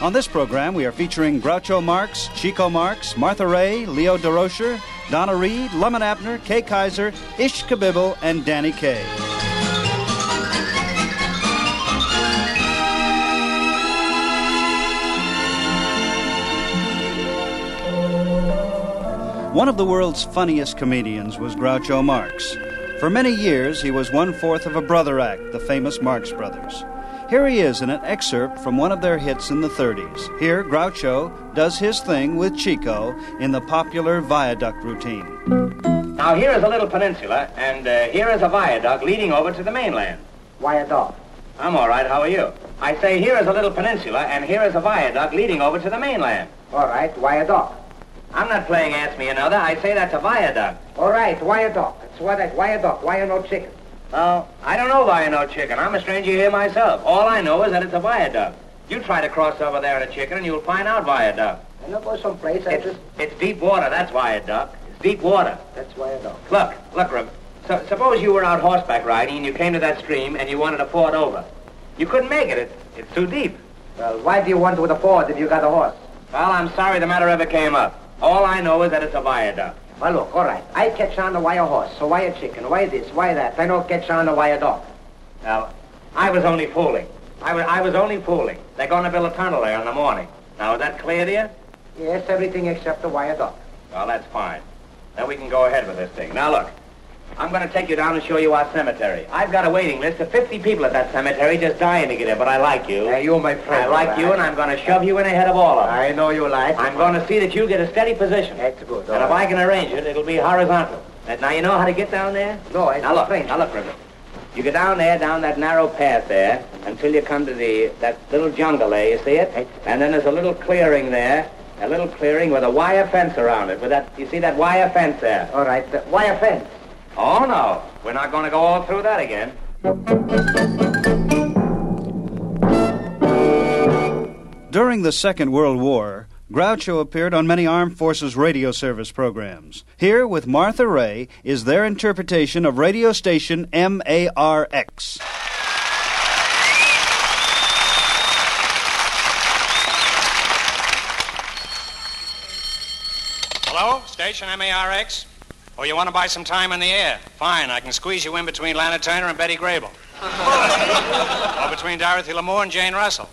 On this program, we are featuring Groucho Marx, Chico Marx, Martha Raye, Leo Durocher, Donna Reed, Lum and Abner, Kay Kyser, Ish Kabibble, and Danny Kaye. One of the world's funniest comedians was Groucho Marx. For many years, he was one fourth of a brother act, the famous Marx Brothers. Here he is in an excerpt from one of their hits in the 30s. Here, Groucho does his thing with Chico in the popular viaduct routine. Now, here is a little peninsula, and uh, here is a viaduct leading over to the mainland. Viaduct. I'm all right. How are you? I say here is a little peninsula, and here is a viaduct leading over to the mainland. All right, viaduct. I'm not playing Ask Me Another. I say that's a viaduct. All right, viaduct. That's what I, viaduct. Why you no chicken? Well, I don't know why you know chicken. I'm a stranger here myself. All I know is that it's a viaduct. You try to cross over there in a chicken, and you'll find out viaduct. I know go someplace. I It's, just... it's deep water. That's viaduct. It's deep water. That's viaduct. Look, look, Rub. So, suppose you were out horseback riding, and you came to that stream, and you wanted to ford over. You couldn't make it. It's, it's too deep. Well, why do you want to with a ford if you got a horse? Well, I'm sorry the matter ever came up. All I know is that it's a viaduct. Well, look, all right. I catch on the wire horse. So why a chicken? Why this? Why that? I don't catch on the wire dog. Now, I was only fooling. I was, I was only fooling. They're going to build a tunnel there in the morning. Now, is that clear to you? Yes, everything except the wire dog. Well, that's fine. Then we can go ahead with this thing. Now, look. I'm going to take you down and show you our cemetery. I've got a waiting list of 50 people at that cemetery just dying to get in, but I like you. Hey, you, my friend. I like you, and I'm going to shove you in ahead of all of them. I know you like. I'm going to see that you get a steady position. That's good. And if I can arrange it, it'll be horizontal. Now you know how to get down there? No, it's Now look, strange. now look, River. You go down there, down that narrow path there, until you come to the that little jungle there. You see it? And then there's a little clearing there, a little clearing with a wire fence around it. With that, you see that wire fence there? All right, the wire fence. Oh no, we're not going to go all through that again. During the Second World War, Groucho appeared on many armed forces radio service programs. Here, with Martha Raye, is their interpretation of radio station MARX. Hello, station MARX? Oh, you want to buy some time in the air? Fine, I can squeeze you in between Lana Turner and Betty Grable. or between Dorothy Lamour and Jane Russell.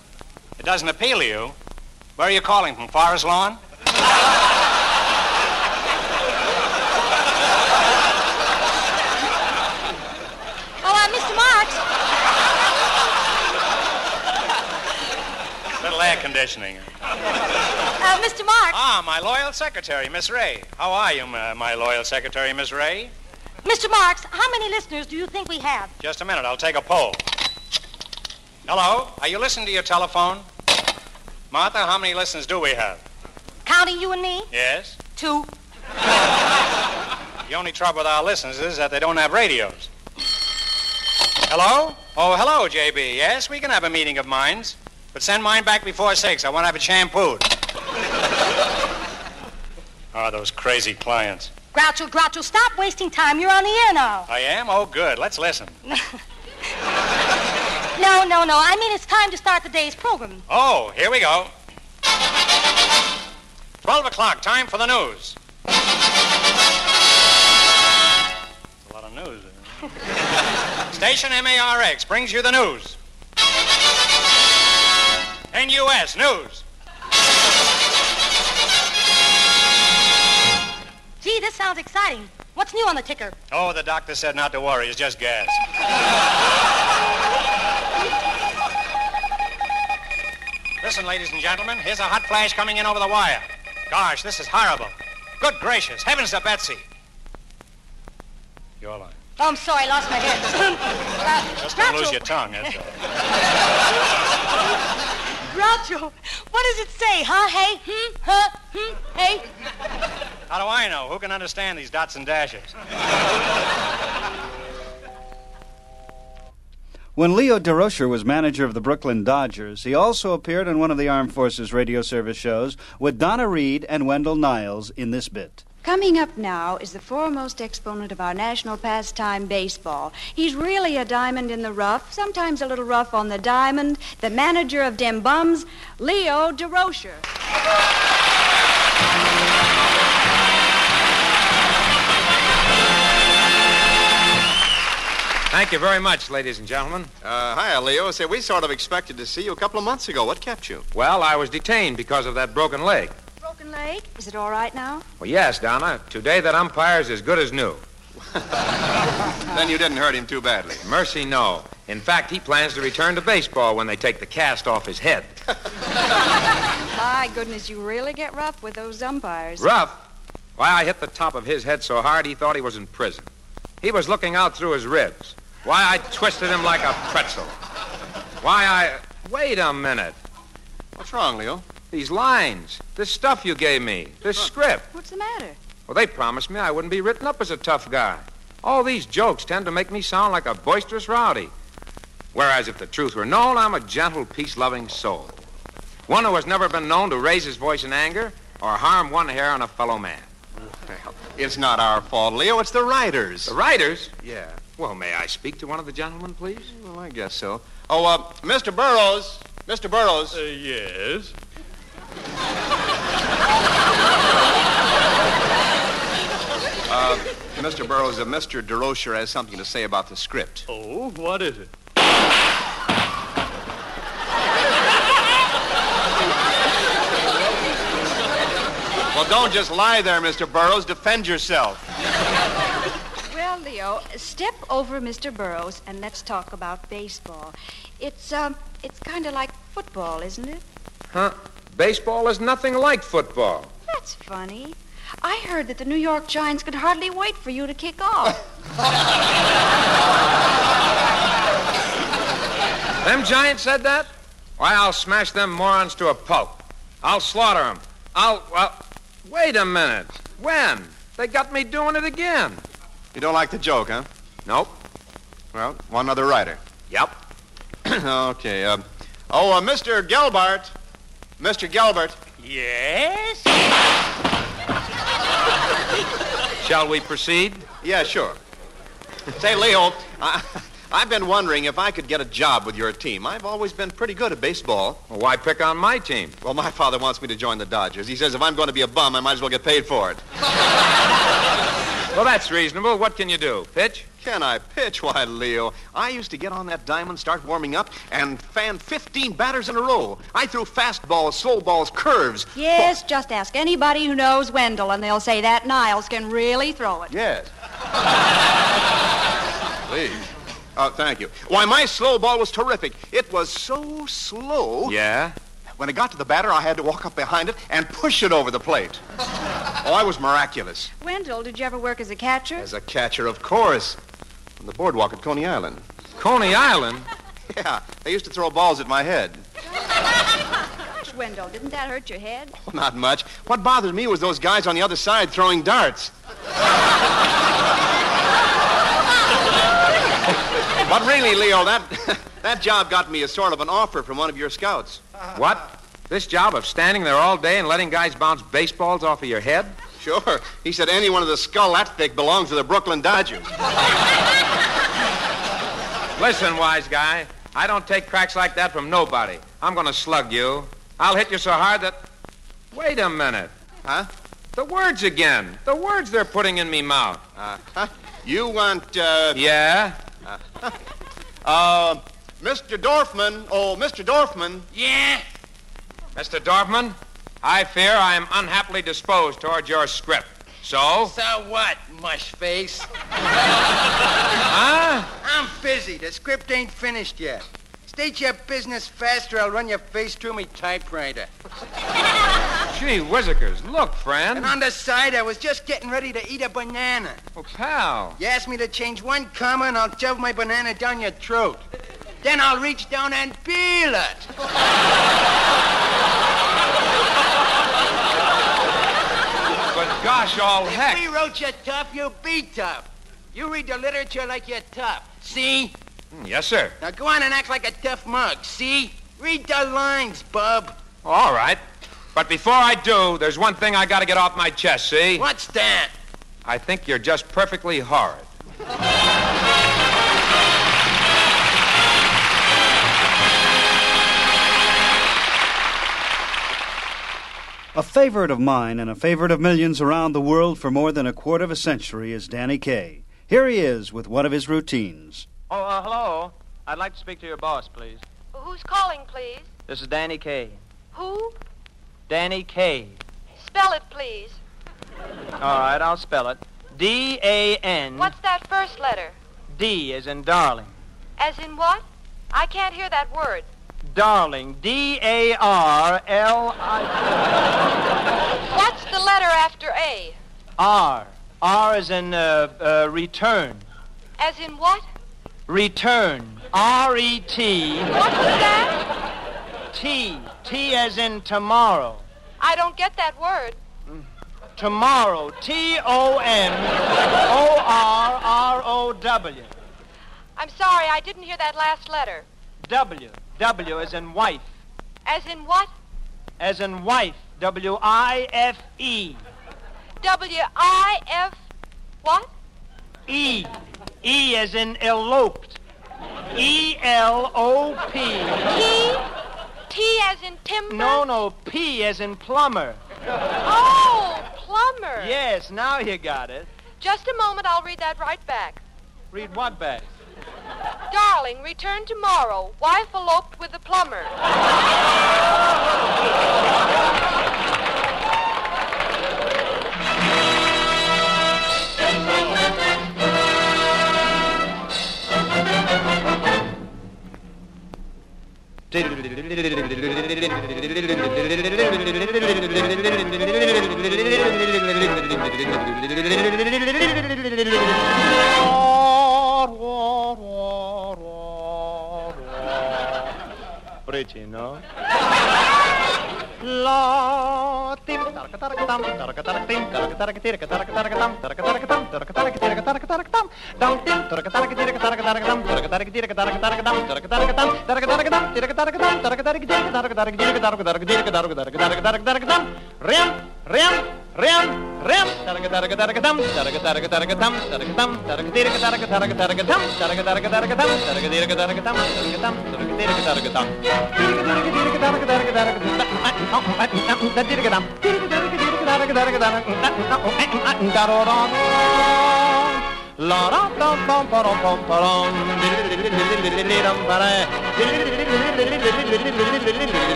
It doesn't appeal to you. Where are you calling from? Forest Lawn? Oh, uh, Mr. Marx. Little air conditioning. Uh, Mr. Marx. Ah, my loyal secretary, Miss Raye. How are you, my, my loyal secretary, Miss Raye? Mr. Marx, how many listeners do you think we have? Just a minute, I'll take a poll. Hello, are you listening to your telephone? Martha, how many listeners do we have? Counting you and me? Yes? Two. The only trouble with our listeners is that they don't have radios. Hello? Oh, hello, JB. Yes, we can have a meeting of minds. But send mine back before six. I want to have it shampooed. Oh, those crazy clients. Groucho, Groucho, stop wasting time. You're on the air now. I am? Oh, good. Let's listen. No, no, no. I mean, it's time to start the day's program. Oh, here we go. 12 o'clock, time for the news. That's a lot of news. isn't it? Station MARX brings you the news. NUS News. Gee, this sounds exciting. What's new on the ticker? Oh, the doctor said not to worry. It's just gas. Listen, ladies and gentlemen, here's a hot flash coming in over the wire. Gosh, this is horrible. Good gracious, heavens to Betsy. Your line. Oh, I'm sorry, I lost my head. uh, Just don't lose your tongue, that's all. Groucho, what does it say, huh? Hey? Hmm? Huh? Hmm? Hey? How do I know? Who can understand these dots and dashes? When Leo Durocher was manager of the Brooklyn Dodgers, he also appeared on one of the Armed Forces radio service shows with Donna Reed and Wendell Niles in this bit. Coming up now is the foremost exponent of our national pastime, baseball. He's really a diamond in the rough, sometimes a little rough on the diamond, the manager of Dem Bums, Leo Durocher. Thank you very much, ladies and gentlemen. Uh, hi, Leo. Say, we sort of expected to see you a couple of months ago. What kept you? Well, I was detained because of that broken leg. Broken leg? Is it all right now? Well, yes, Donna. Today that umpire's as good as new. Then you didn't hurt him too badly. Mercy, no. In fact, he plans to return to baseball when they take the cast off his head. My goodness, you really get rough with those umpires. Rough? Why, I hit the top of his head so hard he thought he was in prison. He was looking out through his ribs. Why, I twisted him like a pretzel. Why, I. Wait a minute. What's wrong, Leo? These lines, this stuff you gave me, this script. What's the matter? Well, they promised me I wouldn't be written up as a tough guy. All these jokes tend to make me sound like a boisterous rowdy. Whereas if the truth were known, I'm a gentle, peace-loving soul. One who has never been known to raise his voice in anger or harm one hair on a fellow man. Well, it's not our fault, Leo. It's the writers. The writers? Yeah. Well, may I speak to one of the gentlemen, please? Well, I guess so. Oh, uh, Mr. Burroughs. Mr. Burroughs. yes? Uh, Mr. Burroughs, uh, Mr. Durocher has something to say about the script. Oh, what is it? Well, don't just lie there, Mr. Burroughs. Defend yourself. Step over Mr. Burroughs and let's talk about baseball. It's um, it's kind of like football, isn't it? Huh? Baseball is nothing like football. That's funny. I heard that the New York Giants could hardly wait for you to kick off. Them giants said that? Why, I'll smash them morons to a pulp. I'll slaughter them. I'll, well, wait a minute. When? They got me doing it again. You don't like the joke, huh? Nope. Well, one other writer. Yep. okay. Uh, oh, uh, Mr. Gelbart. Mr. Gelbart. Yes? Shall we proceed? Yeah, sure. Say, Leo, I, I've been wondering if I could get a job with your team. I've always been pretty good at baseball. Well, why pick on my team? Well, my father wants me to join the Dodgers. He says if I'm going to be a bum, I might as well get paid for it. Well, that's reasonable. What can you do? Pitch? Can I pitch? Why, Leo, I used to get on that diamond, start warming up, and fan 15 batters in a row. I threw fastballs, slow balls, curves. yes, just ask anybody who knows Wendell, and they'll say that Niles can really throw it. Yes. Please. Oh, thank you. Why, my slow ball was terrific. It was so slow. Yeah? When it got to the batter, I had to walk up behind it and push it over the plate. oh, I was miraculous. Wendell, did you ever work as a catcher? As a catcher, of course. On the boardwalk at Coney Island. Coney Island? Yeah, they used to throw balls at my head. Gosh, Wendell, didn't that hurt your head? Well, not much. What bothered me was those guys on the other side throwing darts. But really, Leo, that that job got me a sort of an offer from one of your scouts. What? This job of standing there all day and letting guys bounce baseballs off of your head? Sure. He said anyone with a skull that thick belongs to the Brooklyn Dodgers. Listen, wise guy. I don't take cracks like that from nobody. I'm going to slug you. I'll hit you so hard that. Wait a minute. Huh? The words again. The words they're putting in me mouth. Uh, huh? You want, uh, Yeah? uh, Mr. Dorfman. Oh, Mr. Dorfman. Yeah? Mr. Dorfman, I fear I am unhappily disposed toward your script. So? So what, mush face? Huh? I'm busy. The script ain't finished yet. State your business faster, or I'll run your face through me typewriter. Gee whizzikers. Look, friend. And on the side, I was just getting ready to eat a banana. Oh, pal. You ask me to change one comma, and I'll shove my banana down your throat. Then I'll reach down and peel it. But gosh, all If heck. If we wrote you tough, you be tough. You read the literature like you're tough. See? Hmm, yes, sir. Now go on and act like a tough mug. See? Read the lines, bub. All right. But before I do, there's one thing I got to get off my chest, see? What's that? I think you're just perfectly horrid. A favorite of mine and a favorite of millions around the world for more than a quarter of a century is Danny Kaye. Here he is with one of his routines. Oh, uh, hello. I'd like to speak to your boss, please. Who's calling, please? This is Danny Kaye. Who? Danny Kaye. Spell it, please. All right, I'll spell it. D A N What's that first letter? D as in darling. As in what? I can't hear that word. Darling. D A R L I What's the letter after A? R. R as in uh, uh, return. As in what? Return. R E T. What's that? T. T as in tomorrow. I don't get that word. Tomorrow. T O N O R R O W. I'm sorry, I didn't hear that last letter. W. W as in wife. As in what? As in wife. W I F E. W I F what? E. E as in eloped. E L O P. T? T as in timber? No, no, P as in plumber. Oh, plumber. Yes, now you got it. Just a moment, I'll read that right back. Read what back? Darling, return tomorrow. Wife eloped with the plumber. Pretty, no? La taraka taraka tam tiraka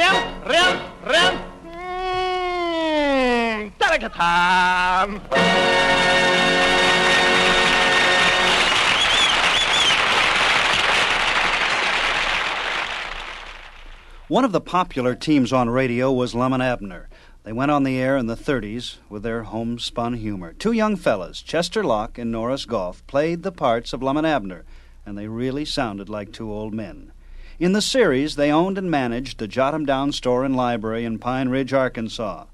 tam Tarakatam. One of the popular teams on radio was Lum and Abner. They went on the air in the 30s with their homespun humor. Two young fellas, Chester Lauck and Norris Goff, played the parts of Lum and Abner, and they really sounded like two old men. In the series, they owned and managed the Jot 'em Down store and library in Pine Ridge, Arkansas.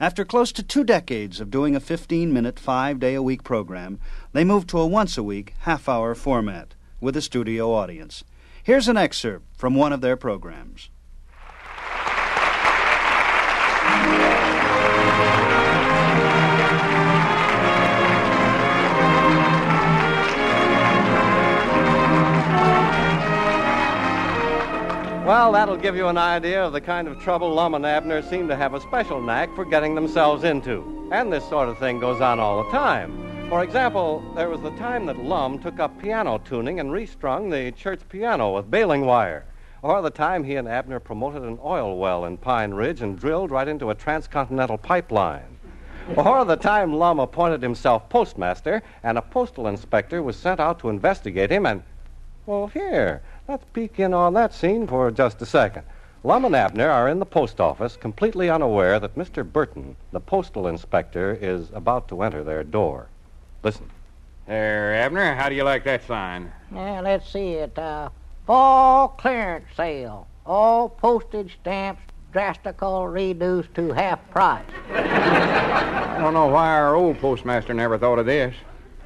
After close to two decades of doing a 15 minute, five day a week program, they moved to a once a week, half hour format with a studio audience. Here's an excerpt from one of their programs. Well, that'll give you an idea of the kind of trouble Lum and Abner seem to have a special knack for getting themselves into. And this sort of thing goes on all the time. For example, there was the time that Lum took up piano tuning and restrung the church piano with baling wire. Or the time he and Abner promoted an oil well in Pine Ridge and drilled right into a transcontinental pipeline. Or the time Lum appointed himself postmaster and a postal inspector was sent out to investigate him and. Well, here, let's peek in on that scene for just a second. Lum and Abner are in the post office, completely unaware that Mr. Burton, the postal inspector, is about to enter their door. Listen. There, Abner, how do you like that sign? Yeah, let's see it. Uh, fall clearance sale. All postage stamps drastical reduced to half price. I don't know why our old postmaster never thought of this.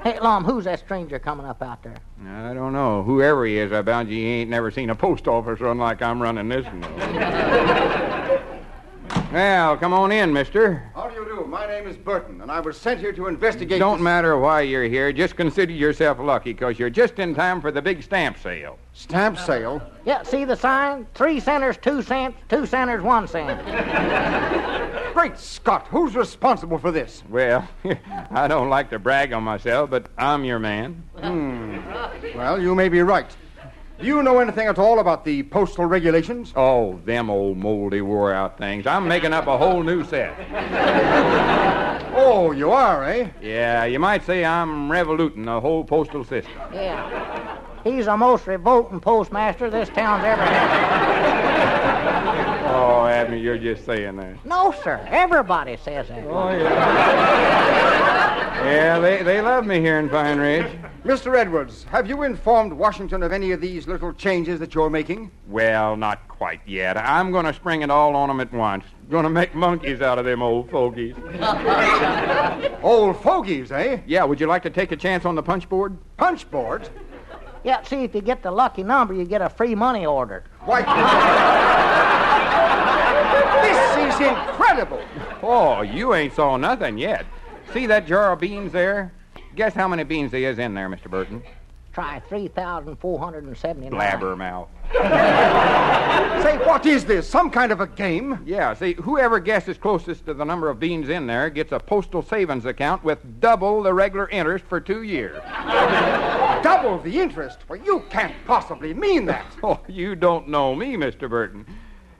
Hey, Lum, who's that stranger coming up out there? I don't know. Whoever he is, I bound you he ain't never seen a post office run like I'm running this one. well, come on in, mister. How do you do? My name is Burton, and I was sent here to investigate. Don't this- matter why you're here. Just consider yourself lucky, because you're just in time for the big stamp sale. Stamp sale? Yeah, see the sign? Three centers, two cents, two centers, one cent. Great Scott, who's responsible for this? Well, I don't like to brag on myself, but I'm your man. Hmm. Well, you may be right. Do you know anything at all about the postal regulations? Oh, them old moldy, wore out things. I'm making up a whole new set. Oh, you are, eh? Yeah, you might say I'm revoluting the whole postal system. Yeah. He's the most revolting postmaster this town's ever had. Oh, Abner, you're just saying that. No, sir. Everybody says that. Oh, Yeah, yeah, they, they love me here in Pine Ridge. Mr. Edwards, have you informed Washington of any of these little changes that you're making? Well, not quite yet. I'm going to spring it all on 'em at once. Going to make monkeys out of them old fogies. Old fogies, eh? Yeah, would you like to take a chance on the punch board? Punch board? Yeah, see, if you get the lucky number, you get a free money order. Why? This is incredible. Oh, you ain't saw nothing yet. See that jar of beans there? Guess how many beans there is in there, Mr. Burton? Try 3,479. Blabbermouth. Say, what is this? Some kind of a game? Yeah, see, whoever guesses closest to the number of beans in there gets a postal savings account with double the regular interest for two years. Double the interest? Well, you can't possibly mean that. Oh, you don't know me, Mr. Burton.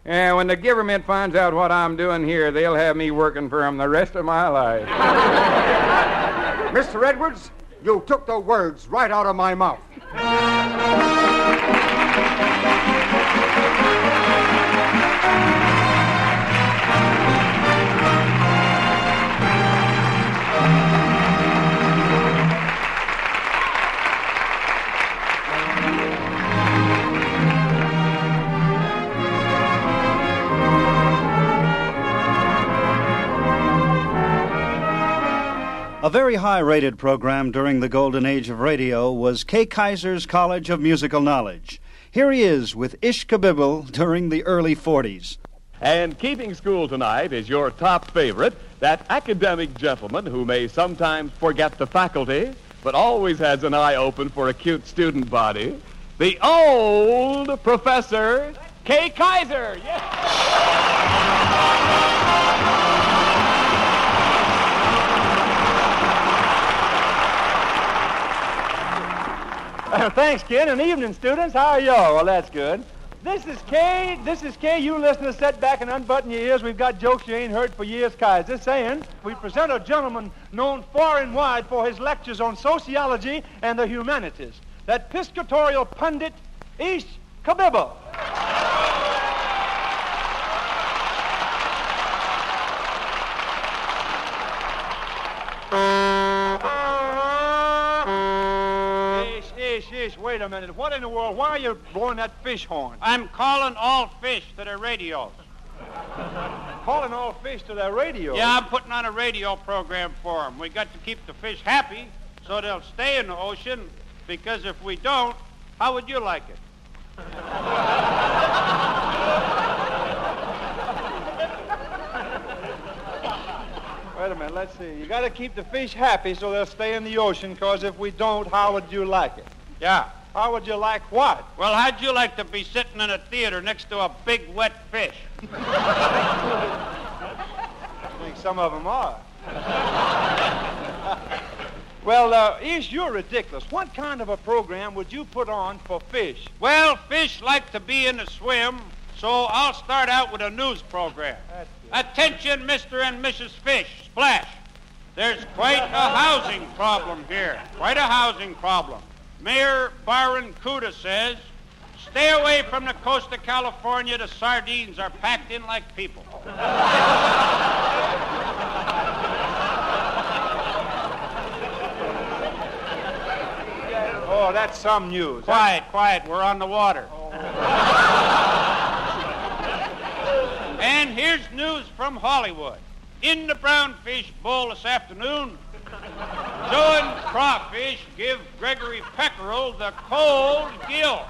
And when the government finds out what I'm doing here, they'll have me working for 'em the rest of my life. Mr. Edwards, you took the words right out of my mouth. Very high rated program during the golden age of radio was Kay Kyser's College of Musical Knowledge. Here he is with Ish Kabibble during the early 40s. And keeping school tonight is your top favorite, that academic gentleman who may sometimes forget the faculty, but always has an eye open for a cute student body, the old Professor Kay Kaiser. Yes. Thanks, Ken. And evening, students. How are y'all? Well, that's good. This is Kay. This is Kay. You listeners, sit back and unbutton your ears. We've got jokes you ain't heard for years, Kyser. Saying we present a gentleman known far and wide for his lectures on sociology and the humanities. That piscatorial pundit, Ish Kabibble. Wait a minute. What in the world? Why are you blowing that fish horn? I'm calling all fish to their radios. Calling all fish to their radios? Yeah, I'm putting on a radio program for them. We got to keep the fish happy so they'll stay in the ocean because if we don't, how would you like it? Wait a minute, let's see. You got to keep the fish happy so they'll stay in the ocean, because if we don't, how would you like it? Yeah. How would you like what? Well, how'd you like to be sitting in a theater next to a big wet fish? I think some of them are. well, uh, Ish, you're ridiculous. What kind of a program would you put on for fish? Well, fish like to be in the swim, so I'll start out with a news program. Attention, Mr. and Mrs. Fish. Splash. There's quite a housing problem here. Quite a housing problem. Mayor Byron Kuda says, stay away from the coast of California. The sardines are packed in like people. Oh, that's some news. Quiet, quiet. We're on the water. and here's news from Hollywood. In the Brownfish Bowl this afternoon, Joe and Crawfish give Gregory Peckerel the cold gill.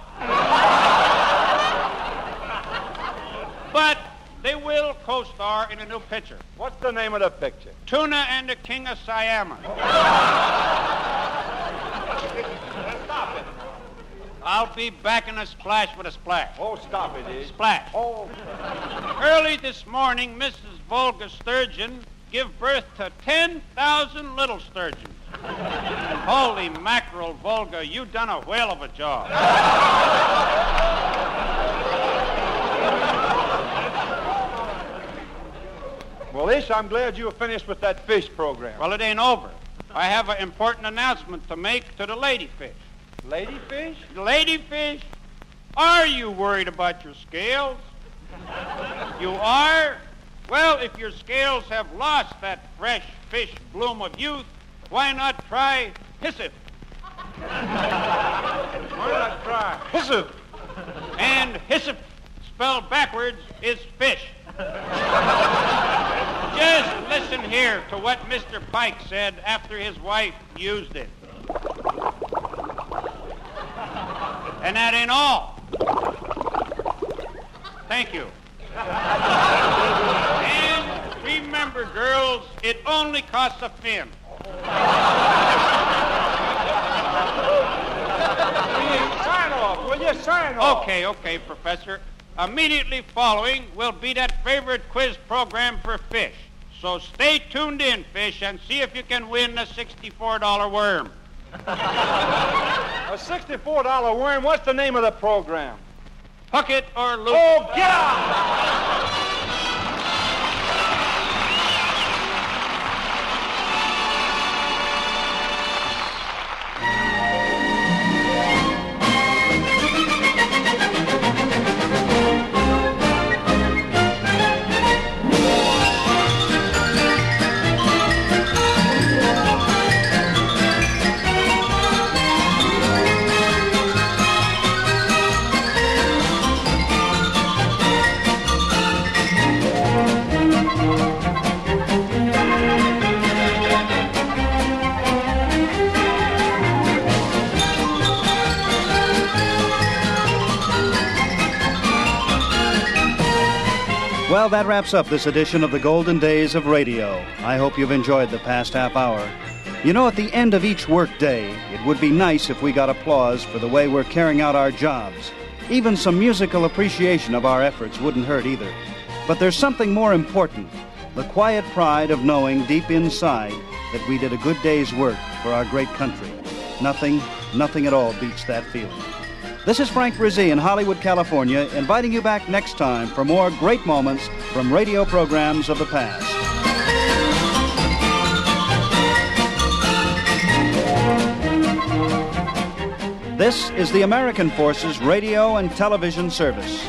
but they will co-star in a new picture. What's the name of the picture? Tuna and the King of Siam. Stop it. I'll be back in a splash with a splash. Oh, stop it, eh? Splash. Oh. Early this morning, Mrs. Volga Sturgeon give birth to 10,000 little sturgeons. Holy mackerel, Volga, you done a whale of a job. Well, Ish, I'm glad you finished with that fish program. Well, it ain't over. I have an important announcement to make to the ladyfish. Ladyfish? Ladyfish, are you worried about your scales? You are? Well, if your scales have lost that fresh fish bloom of youth, why not try Hyssop? Why not try? Hyssop. And hyssop, spelled backwards, is fish. Just listen here to what Mr. Pike said after his wife used it. And that ain't all. Thank you. And remember, girls, it only costs a fin. Sign off. Will you sign off? Okay, okay, Professor. Immediately following will be that favorite quiz program for fish. So stay tuned in, fish, and see if you can win a $64 worm. A $64 worm. What's the name of the program? It or loop Oh, get out! Well, that wraps up this edition of the Golden Days of Radio. I hope you've enjoyed the past half hour. You know, at the end of each workday, it would be nice if we got applause for the way we're carrying out our jobs. Even some musical appreciation of our efforts wouldn't hurt either. But there's something more important the quiet pride of knowing deep inside that we did a good day's work for our great country. Nothing, nothing at all beats that feeling. This is Frank Bresee in Hollywood, California, inviting you back next time for more great moments from radio programs of the past. This is the American Forces Radio and Television Service.